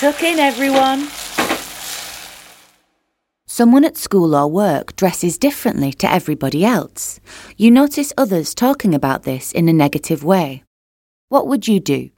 Tuck in, everyone. Someone at school or work dresses differently to everybody else. You notice others talking about this in a negative way. What would you do?